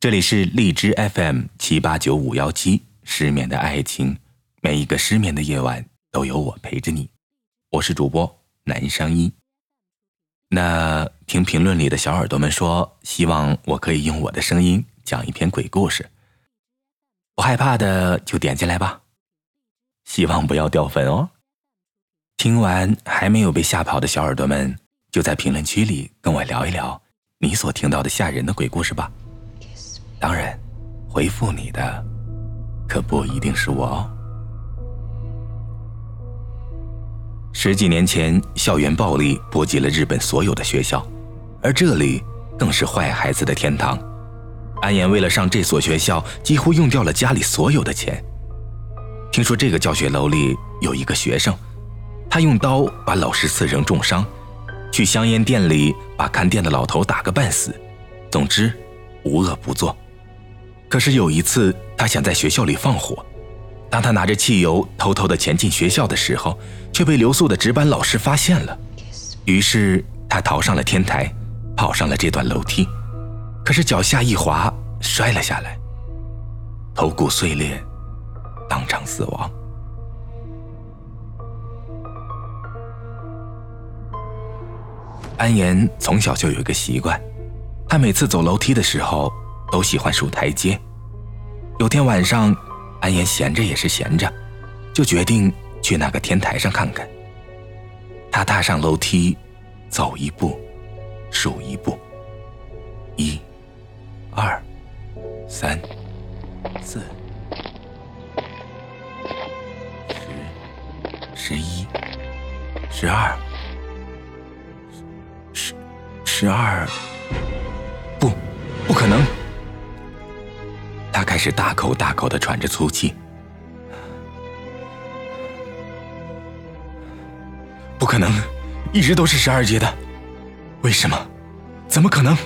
这里是荔枝 FM 七八九五幺七，失眠的爱情，每一个失眠的夜晚都有我陪着你。我是主播南商一。那听评论里的小耳朵们说，希望我可以用我的声音讲一篇鬼故事。不害怕的就点进来吧，希望不要掉粉哦。听完还没有被吓跑的小耳朵们，就在评论区里跟我聊一聊你所听到的吓人的鬼故事吧。当然，回复你的可不一定是我哦。十几年前，校园暴力波及了日本所有的学校，而这里更是坏孩子的天堂。安岩为了上这所学校，几乎用掉了家里所有的钱。听说这个教学楼里有一个学生，他用刀把老师刺成重伤，去香烟店里把看店的老头打个半死。总之，无恶不作。可是有一次，他想在学校里放火，当他拿着汽油偷偷的潜进学校的时候，却被留宿的值班老师发现了。于是他逃上了天台，跑上了这段楼梯，可是脚下一滑，摔了下来，头骨碎裂，当场死亡。安岩从小就有一个习惯，他每次走楼梯的时候。都喜欢数台阶。有天晚上，安言闲着也是闲着，就决定去那个天台上看看。他踏上楼梯，走一步，数一步，一、二、三、四、十、十一、十二、十、十二，不，不可能！是大口大口的喘着粗气，不可能，一直都是十二阶的，为什么？怎么可能？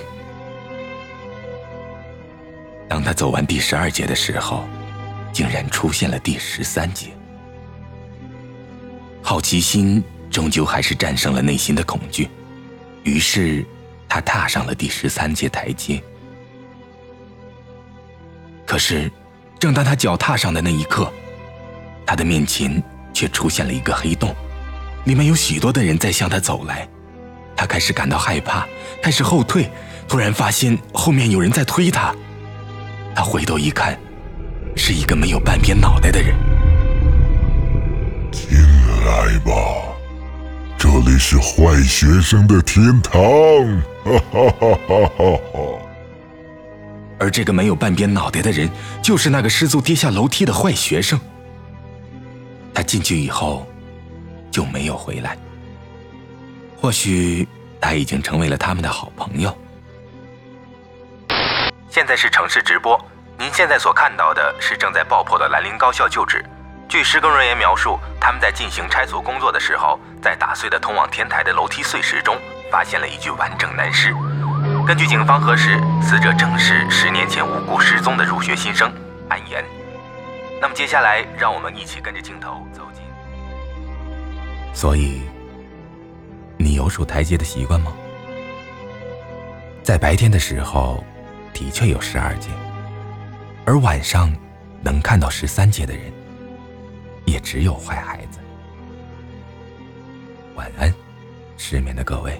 当他走完第十二阶的时候，竟然出现了第十三阶。好奇心终究还是战胜了内心的恐惧，于是他踏上了第十三阶台阶。可是，正当他脚踏上的那一刻，他的面前却出现了一个黑洞，里面有许多的人在向他走来。他开始感到害怕，开始后退，突然发现后面有人在推他。他回头一看，是一个没有半边脑袋的人。进来吧，这里是坏学生的天堂。哈哈哈哈哈哈。而这个没有半边脑袋的人，就是那个失足跌下楼梯的坏学生。他进去以后，就没有回来。或许他已经成为了他们的好朋友。现在是城市直播，您现在所看到的是正在爆破的兰陵高校旧址。据施工人员描述，他们在进行拆除工作的时候，在打碎的通往天台的楼梯碎石中，发现了一具完整男尸。根据警方核实，死者正是十年前无故失踪的入学新生安言。那么接下来，让我们一起跟着镜头走进。所以，你有数台阶的习惯吗？在白天的时候，的确有十二阶，而晚上能看到十三阶的人，也只有坏孩子。晚安，失眠的各位。